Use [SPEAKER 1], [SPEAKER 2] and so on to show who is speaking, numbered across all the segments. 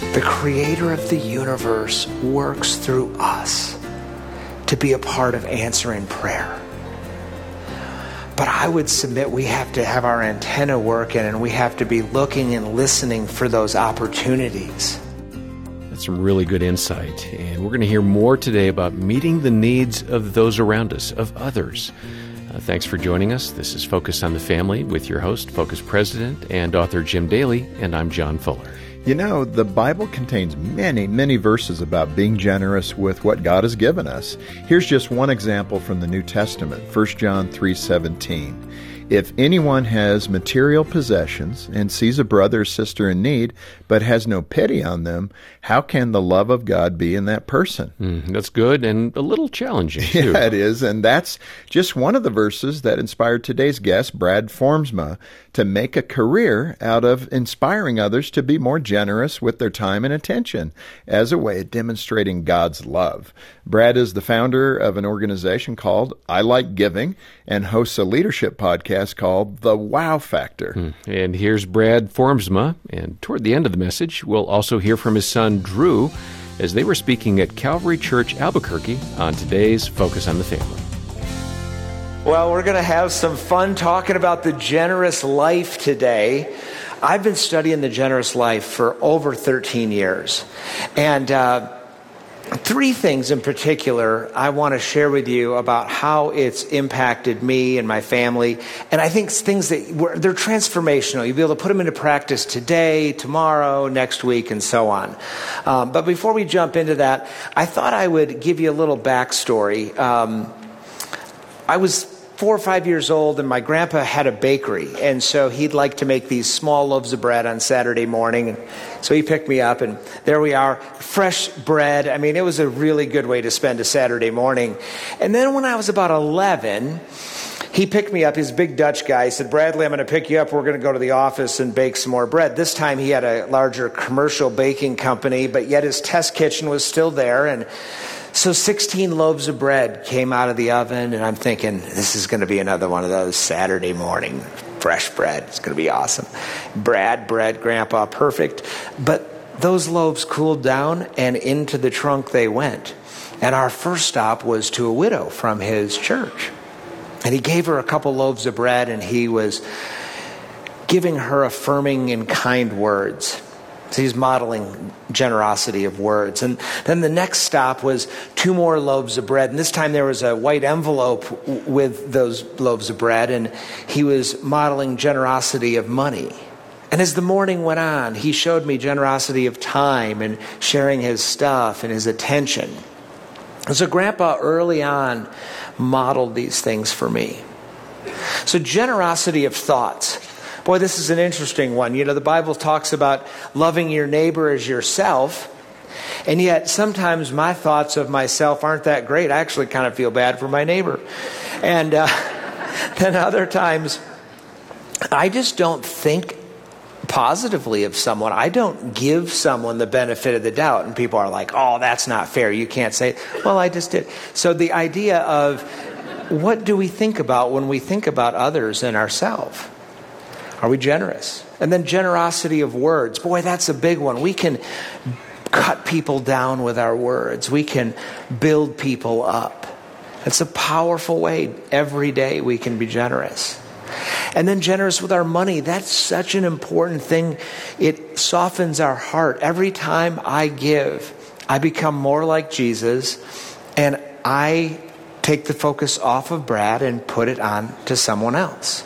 [SPEAKER 1] The creator of the universe works through us to be a part of answering prayer. But I would submit we have to have our antenna working and we have to be looking and listening for those opportunities.
[SPEAKER 2] That's some really good insight. And we're going to hear more today about meeting the needs of those around us, of others. Uh, thanks for joining us. This is Focus on the Family with your host, Focus President and author Jim Daly, and I'm John Fuller.
[SPEAKER 3] You know, the Bible contains many, many verses about being generous with what God has given us. Here's just one example from the New Testament, 1 John 3:17. If anyone has material possessions and sees a brother or sister in need, but has no pity on them, how can the love of God be in that person?
[SPEAKER 2] Mm, that's good and a little challenging, too.
[SPEAKER 3] Yeah, it is. And that's just one of the verses that inspired today's guest, Brad Formsma, to make a career out of inspiring others to be more generous with their time and attention as a way of demonstrating God's love. Brad is the founder of an organization called I Like Giving and hosts a leadership podcast called The Wow Factor.
[SPEAKER 2] Hmm. And here's Brad Formsma. And toward the end of the message, we'll also hear from his son, Drew, as they were speaking at Calvary Church Albuquerque on today's Focus on the Family.
[SPEAKER 1] Well, we're going to have some fun talking about the generous life today. I've been studying the generous life for over 13 years. And uh, three things in particular I want to share with you about how it's impacted me and my family. And I think things that were, they're transformational. You'll be able to put them into practice today, tomorrow, next week, and so on. Um, but before we jump into that, I thought I would give you a little backstory. Um, I was four or five years old, and my grandpa had a bakery, and so he'd like to make these small loaves of bread on Saturday morning. So he picked me up, and there we are, fresh bread. I mean, it was a really good way to spend a Saturday morning. And then when I was about 11, he picked me up, he's a big Dutch guy. He said, Bradley, I'm going to pick you up. We're going to go to the office and bake some more bread. This time he had a larger commercial baking company, but yet his test kitchen was still there. And so 16 loaves of bread came out of the oven, and I'm thinking, this is going to be another one of those Saturday morning fresh bread. It's going to be awesome. Brad, bread, grandpa, perfect. But those loaves cooled down, and into the trunk they went. And our first stop was to a widow from his church. And he gave her a couple loaves of bread, and he was giving her affirming and kind words. So he's modeling generosity of words. And then the next stop was two more loaves of bread. And this time there was a white envelope with those loaves of bread. And he was modeling generosity of money. And as the morning went on, he showed me generosity of time and sharing his stuff and his attention. So Grandpa early on modeled these things for me. So, generosity of thoughts. Boy, this is an interesting one. You know, the Bible talks about loving your neighbor as yourself. And yet, sometimes my thoughts of myself aren't that great. I actually kind of feel bad for my neighbor. And uh, then other times, I just don't think positively of someone. I don't give someone the benefit of the doubt. And people are like, oh, that's not fair. You can't say, well, I just did. So the idea of what do we think about when we think about others and ourselves? Are we generous? And then generosity of words. Boy, that's a big one. We can cut people down with our words, we can build people up. It's a powerful way. Every day we can be generous. And then generous with our money. That's such an important thing. It softens our heart. Every time I give, I become more like Jesus and I take the focus off of Brad and put it on to someone else.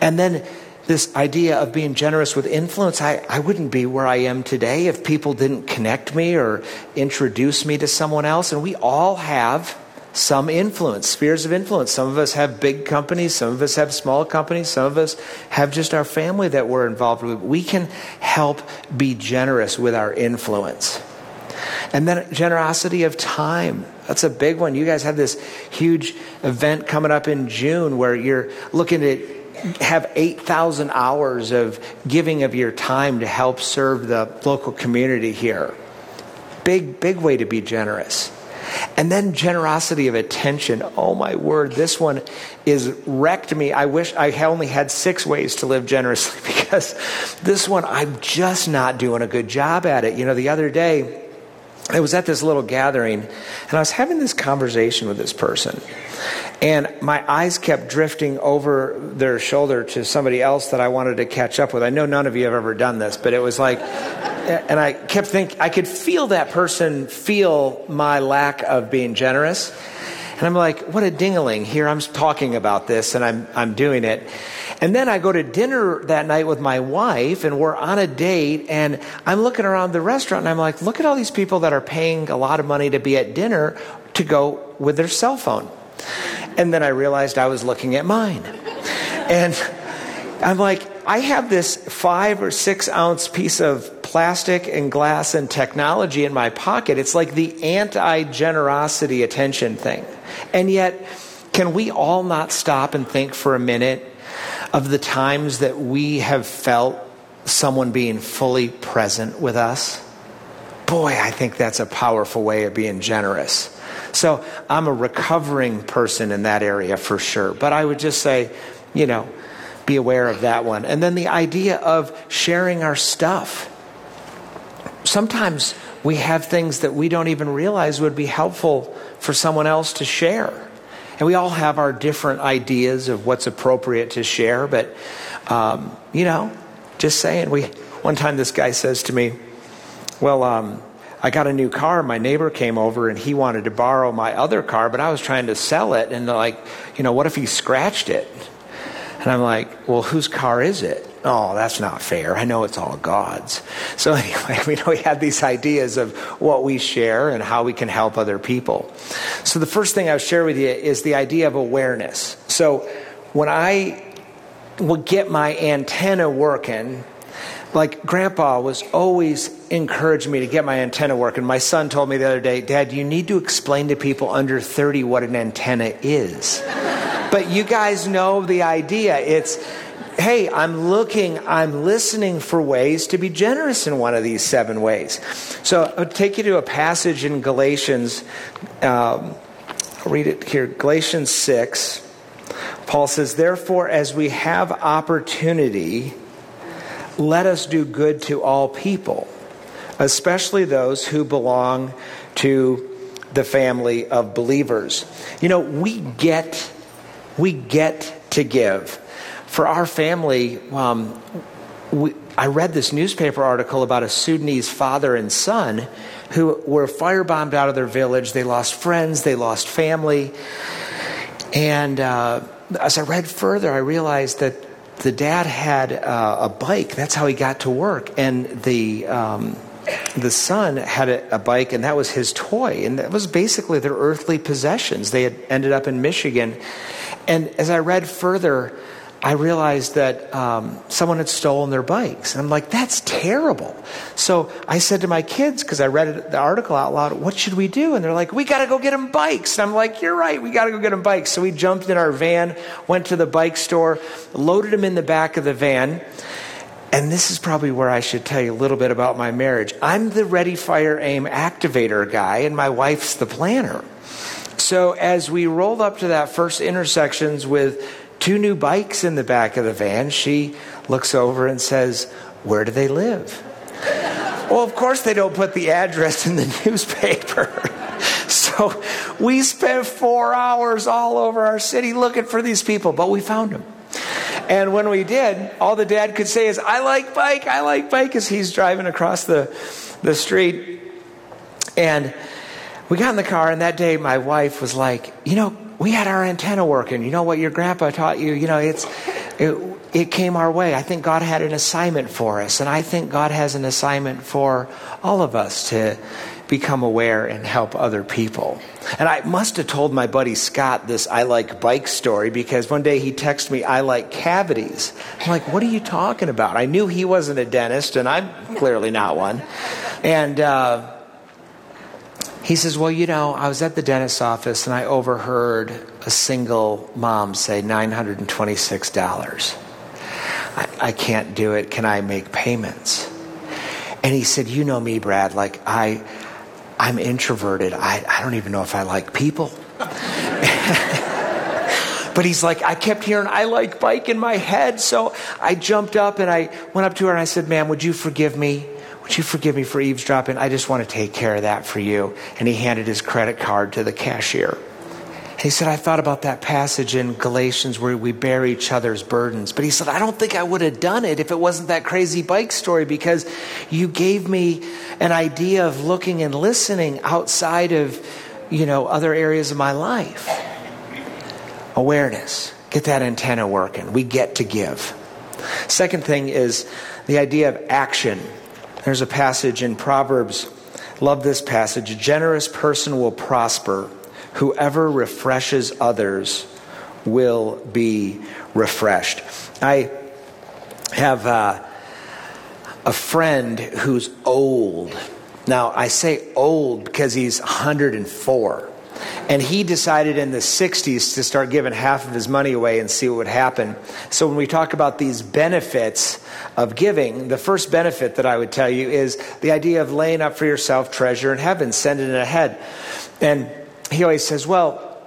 [SPEAKER 1] And then this idea of being generous with influence, I, I wouldn't be where I am today if people didn't connect me or introduce me to someone else. And we all have some influence, spheres of influence. Some of us have big companies, some of us have small companies, some of us have just our family that we're involved with. We can help be generous with our influence. And then generosity of time. That's a big one. You guys have this huge event coming up in June where you're looking to have 8,000 hours of giving of your time to help serve the local community here. Big, big way to be generous. And then generosity of attention. Oh my word, this one is wrecked me. I wish I only had six ways to live generously because this one I'm just not doing a good job at it. You know, the other day, I was at this little gathering and I was having this conversation with this person. And my eyes kept drifting over their shoulder to somebody else that I wanted to catch up with. I know none of you have ever done this, but it was like, and I kept thinking, I could feel that person feel my lack of being generous. And I'm like, what a dingaling. Here I'm talking about this and I'm, I'm doing it. And then I go to dinner that night with my wife, and we're on a date, and I'm looking around the restaurant, and I'm like, look at all these people that are paying a lot of money to be at dinner to go with their cell phone. And then I realized I was looking at mine. And I'm like, I have this five or six ounce piece of plastic and glass and technology in my pocket. It's like the anti generosity attention thing. And yet, can we all not stop and think for a minute of the times that we have felt someone being fully present with us? Boy, I think that's a powerful way of being generous. So I'm a recovering person in that area for sure. But I would just say, you know, be aware of that one. And then the idea of sharing our stuff. Sometimes we have things that we don't even realize would be helpful for someone else to share. And we all have our different ideas of what's appropriate to share, but, um, you know, just saying. We One time this guy says to me, Well, um, I got a new car. My neighbor came over and he wanted to borrow my other car, but I was trying to sell it. And like, you know, what if he scratched it? And I'm like, well, whose car is it? Oh, that's not fair. I know it's all God's. So anyway, we know we had these ideas of what we share and how we can help other people. So the first thing I'll share with you is the idea of awareness. So when I will get my antenna working, like grandpa was always encouraging me to get my antenna working. My son told me the other day, Dad, you need to explain to people under 30 what an antenna is. but you guys know the idea. It's, hey, I'm looking, I'm listening for ways to be generous in one of these seven ways. So I'll take you to a passage in Galatians. Um, I'll read it here Galatians 6. Paul says, Therefore, as we have opportunity, let us do good to all people, especially those who belong to the family of believers. You know, we get we get to give. For our family, um, we, I read this newspaper article about a Sudanese father and son who were firebombed out of their village. They lost friends, they lost family. And uh, as I read further, I realized that the dad had uh, a bike. That's how he got to work. And the. Um, the son had a, a, bike, and that was his toy. And that was basically their earthly possessions. They had ended up in Michigan. And as I read further, I realized that um, someone had stolen their bikes. And I'm like, that's terrible. So I said to my kids, because I read the article out loud, what should we do? And they're like, we got to go get them bikes. And I'm like, you're right, we got to go get them bikes. So we jumped in our van, went to the bike store, loaded them in the back of the van. And this is probably where I should tell you a little bit about my marriage. I'm the ready, fire, aim activator guy, and my wife's the planner. So as we rolled up to that first intersections with two new bikes in the back of the van, she looks over and says, Where do they live? well, of course, they don't put the address in the newspaper. so we spent four hours all over our city looking for these people, but we found them. And when we did, all the dad could say is, I like bike, I like bike, as he's driving across the, the street. And we got in the car, and that day my wife was like, You know, we had our antenna working. You know what your grandpa taught you? You know, it's it, it came our way. I think God had an assignment for us, and I think God has an assignment for all of us to become aware and help other people. And I must have told my buddy Scott this I like bike story because one day he texted me, I like cavities. I'm like, what are you talking about? I knew he wasn't a dentist, and I'm clearly not one. And uh, he says, Well, you know, I was at the dentist's office and I overheard a single mom say $926. I, I can't do it. Can I make payments? And he said, You know me, Brad. Like, I I'm introverted. I, I don't even know if I like people. but he's like, I kept hearing, I like bike in my head. So I jumped up and I went up to her and I said, Ma'am, would you forgive me? Would you forgive me for eavesdropping? I just want to take care of that for you. And he handed his credit card to the cashier. He said, I thought about that passage in Galatians where we bear each other's burdens. But he said, I don't think I would have done it if it wasn't that crazy bike story because you gave me an idea of looking and listening outside of, you know, other areas of my life. Awareness. Get that antenna working. We get to give. Second thing is the idea of action. There's a passage in Proverbs. Love this passage. A generous person will prosper Whoever refreshes others will be refreshed. I have uh, a friend who's old. Now, I say old because he's 104. And he decided in the 60s to start giving half of his money away and see what would happen. So, when we talk about these benefits of giving, the first benefit that I would tell you is the idea of laying up for yourself treasure in heaven, sending it ahead. And he always says, Well,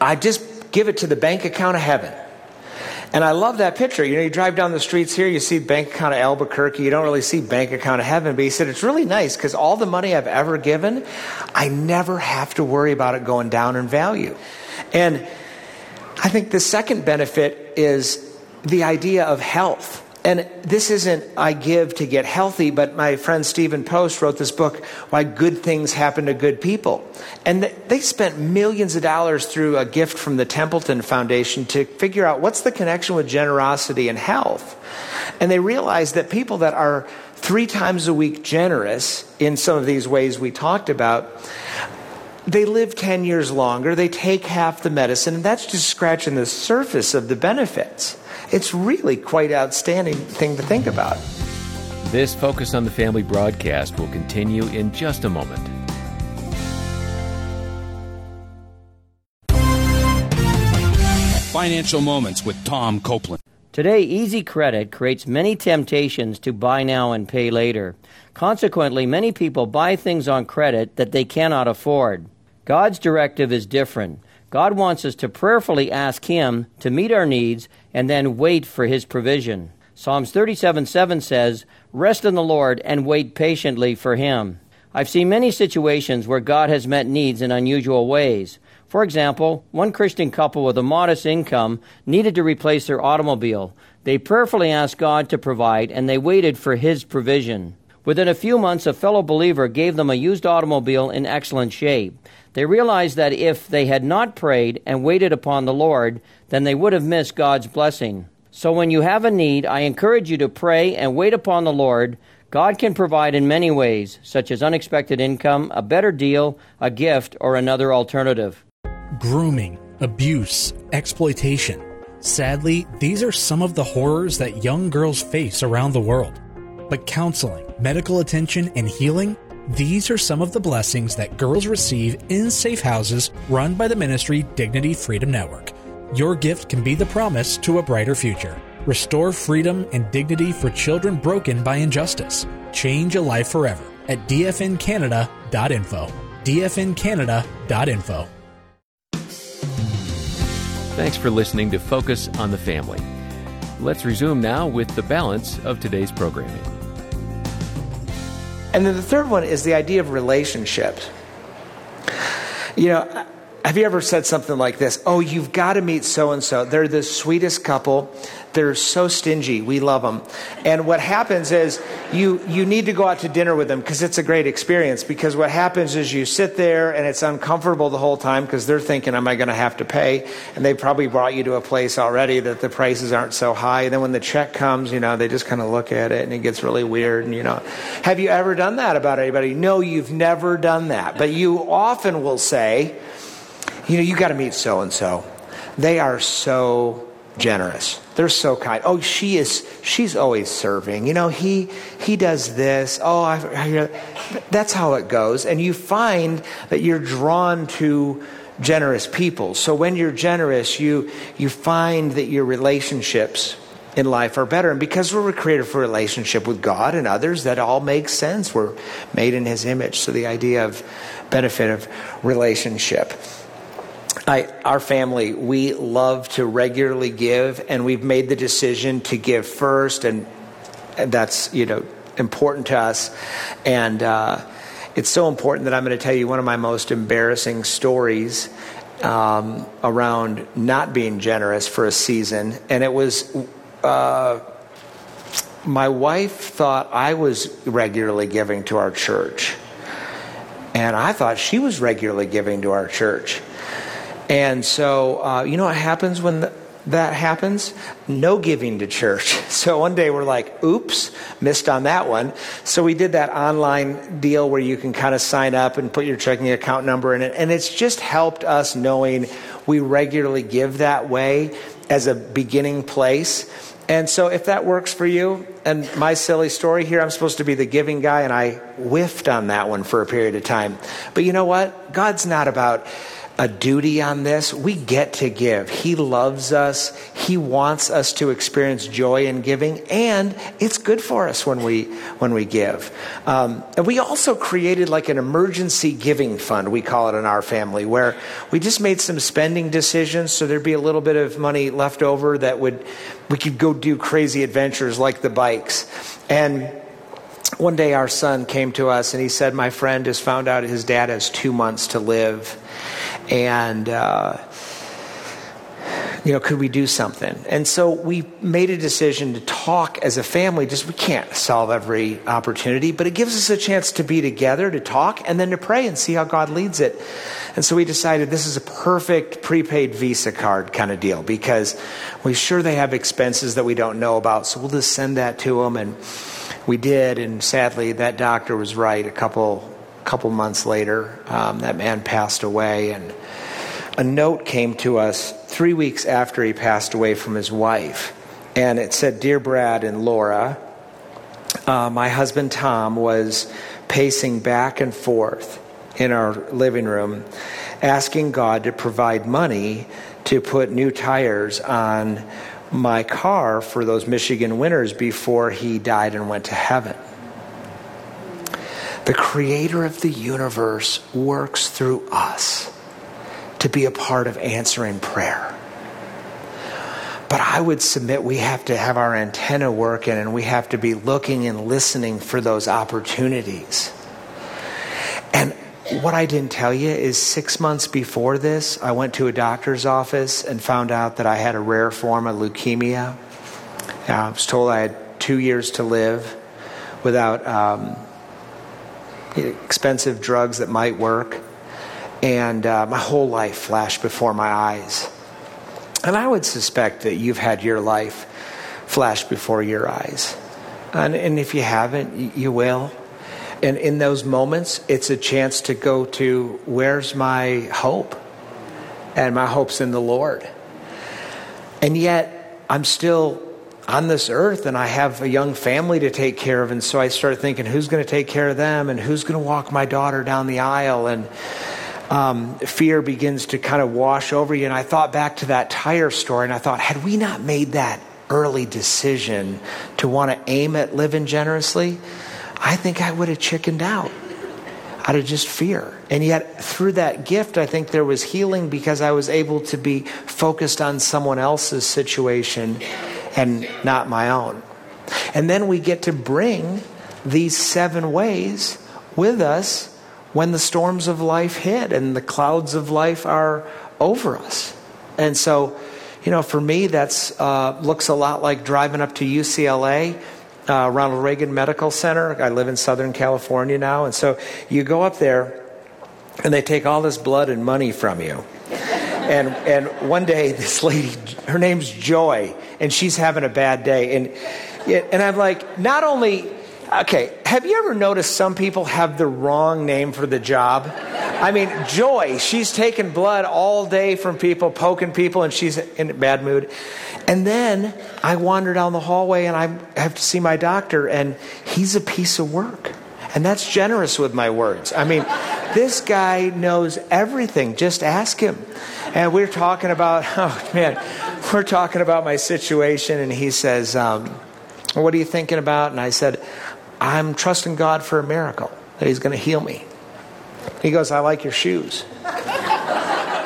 [SPEAKER 1] I just give it to the bank account of heaven. And I love that picture. You know, you drive down the streets here, you see bank account of Albuquerque, you don't really see bank account of heaven. But he said, it's really nice because all the money I've ever given, I never have to worry about it going down in value. And I think the second benefit is the idea of health. And this isn't I give to get healthy, but my friend Stephen Post wrote this book, Why Good Things Happen to Good People. And they spent millions of dollars through a gift from the Templeton Foundation to figure out what's the connection with generosity and health. And they realized that people that are three times a week generous in some of these ways we talked about, they live 10 years longer, they take half the medicine, and that's just scratching the surface of the benefits. It's really quite outstanding thing to think about.
[SPEAKER 2] This Focus on the Family broadcast will continue in just a moment.
[SPEAKER 4] Financial Moments with Tom Copeland.
[SPEAKER 5] Today, easy credit creates many temptations to buy now and pay later. Consequently, many people buy things on credit that they cannot afford. God's directive is different. God wants us to prayerfully ask Him to meet our needs and then wait for His provision. Psalms 37 7 says, Rest in the Lord and wait patiently for Him. I've seen many situations where God has met needs in unusual ways. For example, one Christian couple with a modest income needed to replace their automobile. They prayerfully asked God to provide and they waited for His provision. Within a few months, a fellow believer gave them a used automobile in excellent shape. They realized that if they had not prayed and waited upon the Lord, then they would have missed God's blessing. So when you have a need, I encourage you to pray and wait upon the Lord. God can provide in many ways, such as unexpected income, a better deal, a gift, or another alternative.
[SPEAKER 6] Grooming, abuse, exploitation. Sadly, these are some of the horrors that young girls face around the world. But counseling, medical attention, and healing, these are some of the blessings that girls receive in safe houses run by the ministry Dignity Freedom Network. Your gift can be the promise to a brighter future. Restore freedom and dignity for children broken by injustice. Change a life forever at dfncanada.info. dfncanada.info.
[SPEAKER 2] Thanks for listening to Focus on the Family. Let's resume now with the balance of today's programming.
[SPEAKER 1] And then the third one is the idea of relationships. You know, have you ever said something like this? Oh, you've got to meet so and so. They're the sweetest couple. They're so stingy. We love them. And what happens is you you need to go out to dinner with them because it's a great experience. Because what happens is you sit there and it's uncomfortable the whole time because they're thinking, "Am I going to have to pay?" And they probably brought you to a place already that the prices aren't so high. And then when the check comes, you know, they just kind of look at it and it gets really weird. And you know, have you ever done that about anybody? No, you've never done that. But you often will say, "You know, you got to meet so and so. They are so." generous. They're so kind. Oh, she is. She's always serving. You know, he he does this. Oh, I, I, that's how it goes. And you find that you're drawn to generous people. So when you're generous, you you find that your relationships in life are better. And because we're created for relationship with God and others, that all makes sense. We're made in His image. So the idea of benefit of relationship. I, our family, we love to regularly give, and we've made the decision to give first, and, and that's you know important to us. And uh, it's so important that I'm going to tell you one of my most embarrassing stories um, around not being generous for a season, and it was. Uh, my wife thought I was regularly giving to our church. And I thought she was regularly giving to our church. And so, uh, you know what happens when that happens? No giving to church. So one day we're like, oops, missed on that one. So we did that online deal where you can kind of sign up and put your checking account number in it. And it's just helped us knowing we regularly give that way as a beginning place. And so if that works for you, and my silly story here, I'm supposed to be the giving guy, and I whiffed on that one for a period of time. But you know what? God's not about a duty on this. We get to give. He loves us. He wants us to experience joy in giving, and it's good for us when we when we give. Um, and we also created like an emergency giving fund. We call it in our family, where we just made some spending decisions, so there'd be a little bit of money left over that would we could go do crazy adventures like the bikes and one day our son came to us and he said my friend has found out his dad has two months to live and uh, you know could we do something? And so we made a decision to talk as a family. Just we can't solve every opportunity but it gives us a chance to be together to talk and then to pray and see how god leads it. And so we decided this is a perfect prepaid visa card kind of deal because we're sure they have expenses that we don't know about. So we'll just send that to them and we did. And sadly that doctor was right a couple couple months later, um, that man passed away, and a note came to us three weeks after he passed away from his wife. And it said, Dear Brad and Laura, uh, my husband Tom was pacing back and forth in our living room, asking God to provide money to put new tires on my car for those Michigan winters before he died and went to heaven. The creator of the universe works through us to be a part of answering prayer. But I would submit we have to have our antenna working and we have to be looking and listening for those opportunities. And what I didn't tell you is six months before this, I went to a doctor's office and found out that I had a rare form of leukemia. I was told I had two years to live without um, expensive drugs that might work. And uh, my whole life flashed before my eyes. And I would suspect that you've had your life flash before your eyes. And, and if you haven't, you will. And in those moments, it's a chance to go to where's my hope? And my hope's in the Lord. And yet, I'm still on this earth and I have a young family to take care of. And so I started thinking, who's going to take care of them and who's going to walk my daughter down the aisle? And um, fear begins to kind of wash over you. And I thought back to that tire story and I thought, had we not made that early decision to want to aim at living generously, I think I would have chickened out out of just fear. And yet, through that gift, I think there was healing because I was able to be focused on someone else's situation and not my own. And then we get to bring these seven ways with us when the storms of life hit and the clouds of life are over us. And so, you know, for me, that's uh, looks a lot like driving up to UCLA. Uh, Ronald Reagan Medical Center. I live in Southern California now. And so you go up there and they take all this blood and money from you. And, and one day, this lady, her name's Joy, and she's having a bad day. And, and I'm like, not only, okay, have you ever noticed some people have the wrong name for the job? I mean, Joy, she's taking blood all day from people, poking people, and she's in a bad mood. And then I wander down the hallway and I have to see my doctor, and he's a piece of work. And that's generous with my words. I mean, this guy knows everything. Just ask him. And we're talking about, oh man, we're talking about my situation, and he says, um, What are you thinking about? And I said, I'm trusting God for a miracle, that he's going to heal me. He goes, I like your shoes.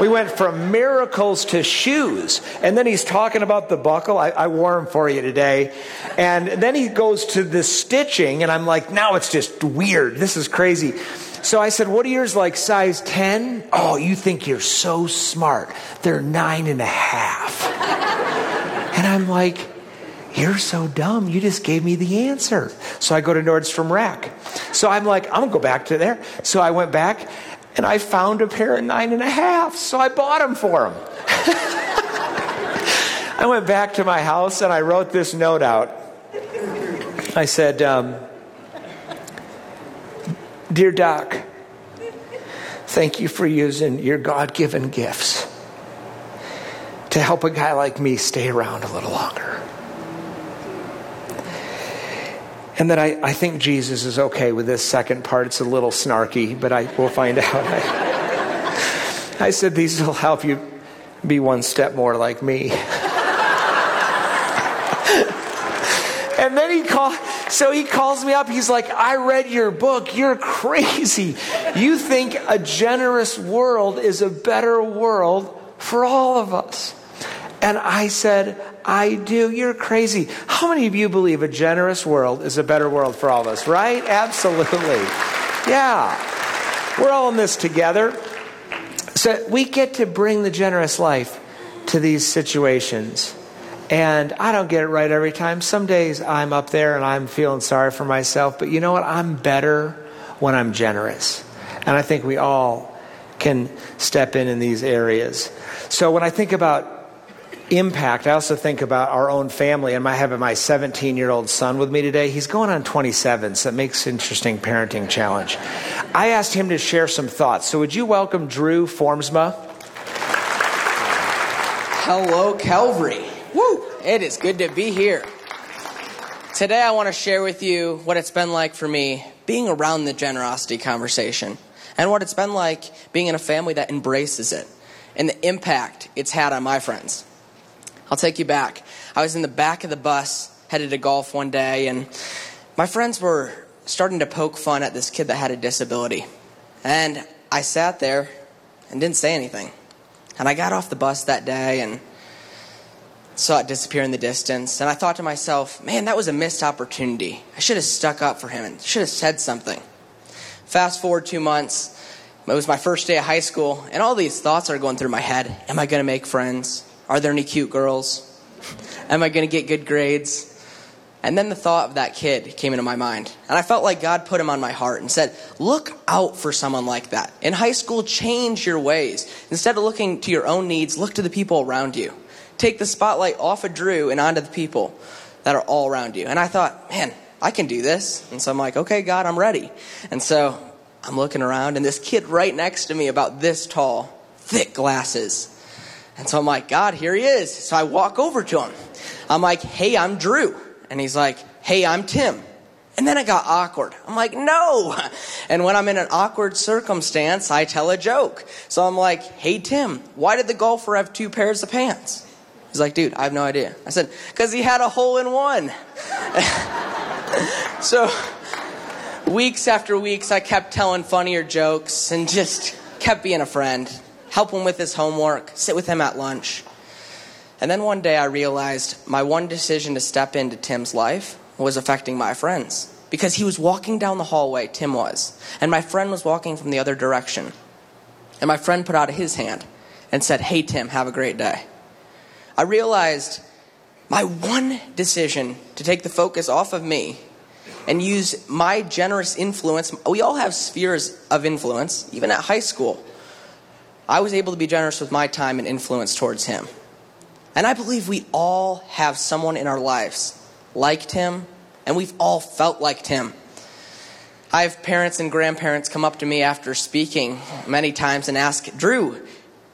[SPEAKER 1] We went from miracles to shoes. And then he's talking about the buckle. I, I, wore them for you today. And then he goes to the stitching, and I'm like, now it's just weird. This is crazy. So I said, What are yours like? Size 10? Oh, you think you're so smart. They're nine and a half. and I'm like, you're so dumb. You just gave me the answer. So I go to Nordstrom Rack. So I'm like, I'm going to go back to there. So I went back and I found a pair of nine and a half. So I bought them for him. I went back to my house and I wrote this note out. I said, um, Dear Doc, thank you for using your God given gifts to help a guy like me stay around a little longer. And then I, I think Jesus is okay with this second part. It's a little snarky, but I will find out. I, I said, These will help you be one step more like me. and then he called, so he calls me up. He's like, I read your book. You're crazy. You think a generous world is a better world for all of us. And I said, I do. You're crazy. How many of you believe a generous world is a better world for all of us, right? Absolutely. Yeah. We're all in this together. So we get to bring the generous life to these situations. And I don't get it right every time. Some days I'm up there and I'm feeling sorry for myself, but you know what? I'm better when I'm generous. And I think we all can step in in these areas. So when I think about impact, I also think about our own family. And I have my 17 year old son with me today. He's going on 27, so it makes interesting parenting challenge. I asked him to share some thoughts. So would you welcome Drew Formsma?
[SPEAKER 7] Hello, Calvary. Woo! It is good to be here. Today, I want to share with you what it's been like for me being around the generosity conversation and what it's been like being in a family that embraces it and the impact it's had on my friends. I'll take you back. I was in the back of the bus headed to golf one day, and my friends were starting to poke fun at this kid that had a disability. And I sat there and didn't say anything. And I got off the bus that day and saw it disappear in the distance. And I thought to myself, man, that was a missed opportunity. I should have stuck up for him and should have said something. Fast forward two months. It was my first day of high school, and all these thoughts are going through my head. Am I going to make friends? Are there any cute girls? Am I going to get good grades? And then the thought of that kid came into my mind. And I felt like God put him on my heart and said, Look out for someone like that. In high school, change your ways. Instead of looking to your own needs, look to the people around you. Take the spotlight off of Drew and onto the people that are all around you. And I thought, man, I can do this. And so I'm like, okay, God, I'm ready. And so I'm looking around, and this kid right next to me, about this tall, thick glasses, and so I'm like, God, here he is. So I walk over to him. I'm like, hey, I'm Drew. And he's like, hey, I'm Tim. And then it got awkward. I'm like, no. And when I'm in an awkward circumstance, I tell a joke. So I'm like, hey, Tim, why did the golfer have two pairs of pants? He's like, dude, I have no idea. I said, because he had a hole in one. so weeks after weeks, I kept telling funnier jokes and just kept being a friend help him with his homework, sit with him at lunch. And then one day I realized my one decision to step into Tim's life was affecting my friends. because he was walking down the hallway, Tim was, and my friend was walking from the other direction. And my friend put out his hand and said, Hey, Tim, have a great day. I realized my one decision to take the focus off of me and use my generous influence. We all have spheres of influence, even at high school. I was able to be generous with my time and influence towards him. And I believe we all have someone in our lives like Tim, and we've all felt like Tim. I have parents and grandparents come up to me after speaking many times and ask, Drew,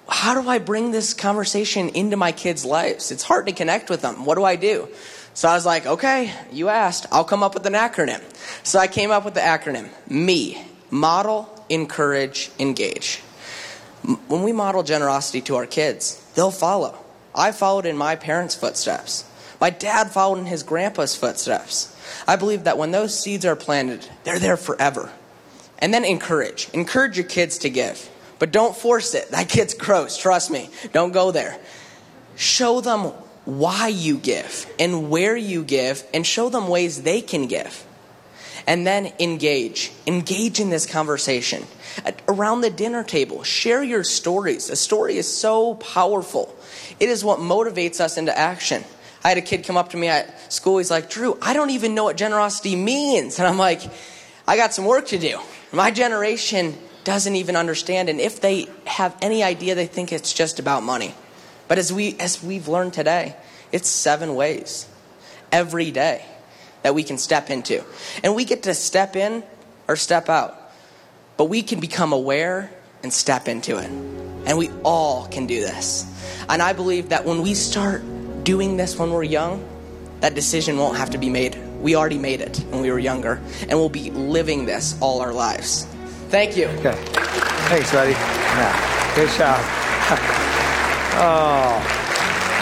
[SPEAKER 7] how do I bring this conversation into my kids' lives? It's hard to connect with them. What do I do? So I was like, okay, you asked. I'll come up with an acronym. So I came up with the acronym ME Model, Encourage, Engage. When we model generosity to our kids, they'll follow. I followed in my parents' footsteps. My dad followed in his grandpa's footsteps. I believe that when those seeds are planted, they're there forever. And then encourage. Encourage your kids to give. But don't force it. That kid's gross. Trust me. Don't go there. Show them why you give and where you give and show them ways they can give. And then engage. Engage in this conversation. Around the dinner table, share your stories. A story is so powerful. It is what motivates us into action. I had a kid come up to me at school. He's like, Drew, I don't even know what generosity means. And I'm like, I got some work to do. My generation doesn't even understand. And if they have any idea, they think it's just about money. But as, we, as we've learned today, it's seven ways every day that we can step into. And we get to step in or step out. But we can become aware and step into it. And we all can do this. And I believe that when we start doing this when we're young, that decision won't have to be made. We already made it when we were younger, and we'll be living this all our lives. Thank you.
[SPEAKER 1] Okay. Thanks, buddy. Yeah. Good job. oh,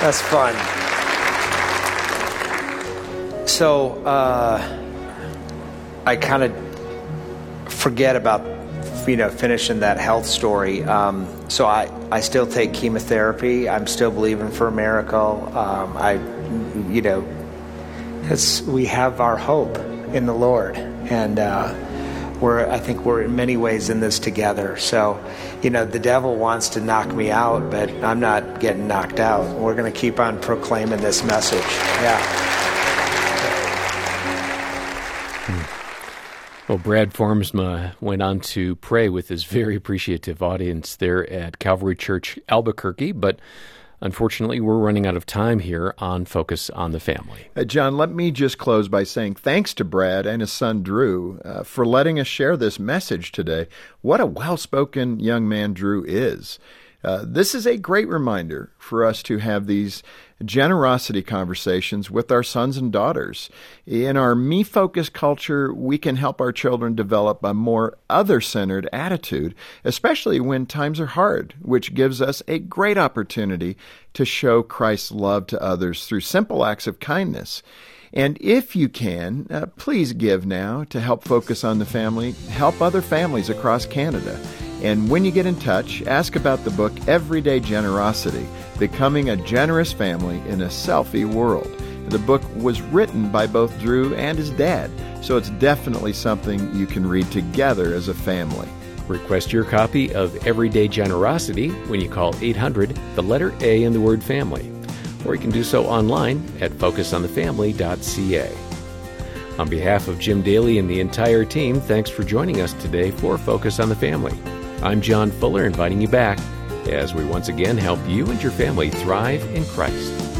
[SPEAKER 1] that's fun. So, uh, I kind of forget about you know finishing that health story. Um, so I, I still take chemotherapy. I'm still believing for a miracle. Um, I, you know, it's, we have our hope in the Lord, and uh, we're I think we're in many ways in this together. So, you know, the devil wants to knock me out, but I'm not getting knocked out. We're going to keep on proclaiming this message. Yeah. Hmm.
[SPEAKER 2] Well, Brad Formsma went on to pray with his very appreciative audience there at Calvary Church, Albuquerque, but Unfortunately, we're running out of time here on Focus on the Family.
[SPEAKER 3] Uh, John, let me just close by saying thanks to Brad and his son Drew uh, for letting us share this message today. What a well spoken young man Drew is. Uh, this is a great reminder for us to have these generosity conversations with our sons and daughters. In our me focused culture, we can help our children develop a more other centered attitude, especially when times are hard, which gives us a great opportunity to show Christ's love to others through simple acts of kindness. And if you can, uh, please give now to help focus on the family, help other families across Canada. And when you get in touch, ask about the book Everyday Generosity Becoming a Generous Family in a Selfie World. The book was written by both Drew and his dad, so it's definitely something you can read together as a family.
[SPEAKER 2] Request your copy of Everyday Generosity when you call 800, the letter A in the word family, or you can do so online at focusonthefamily.ca. On behalf of Jim Daly and the entire team, thanks for joining us today for Focus on the Family. I'm John Fuller, inviting you back as we once again help you and your family thrive in Christ.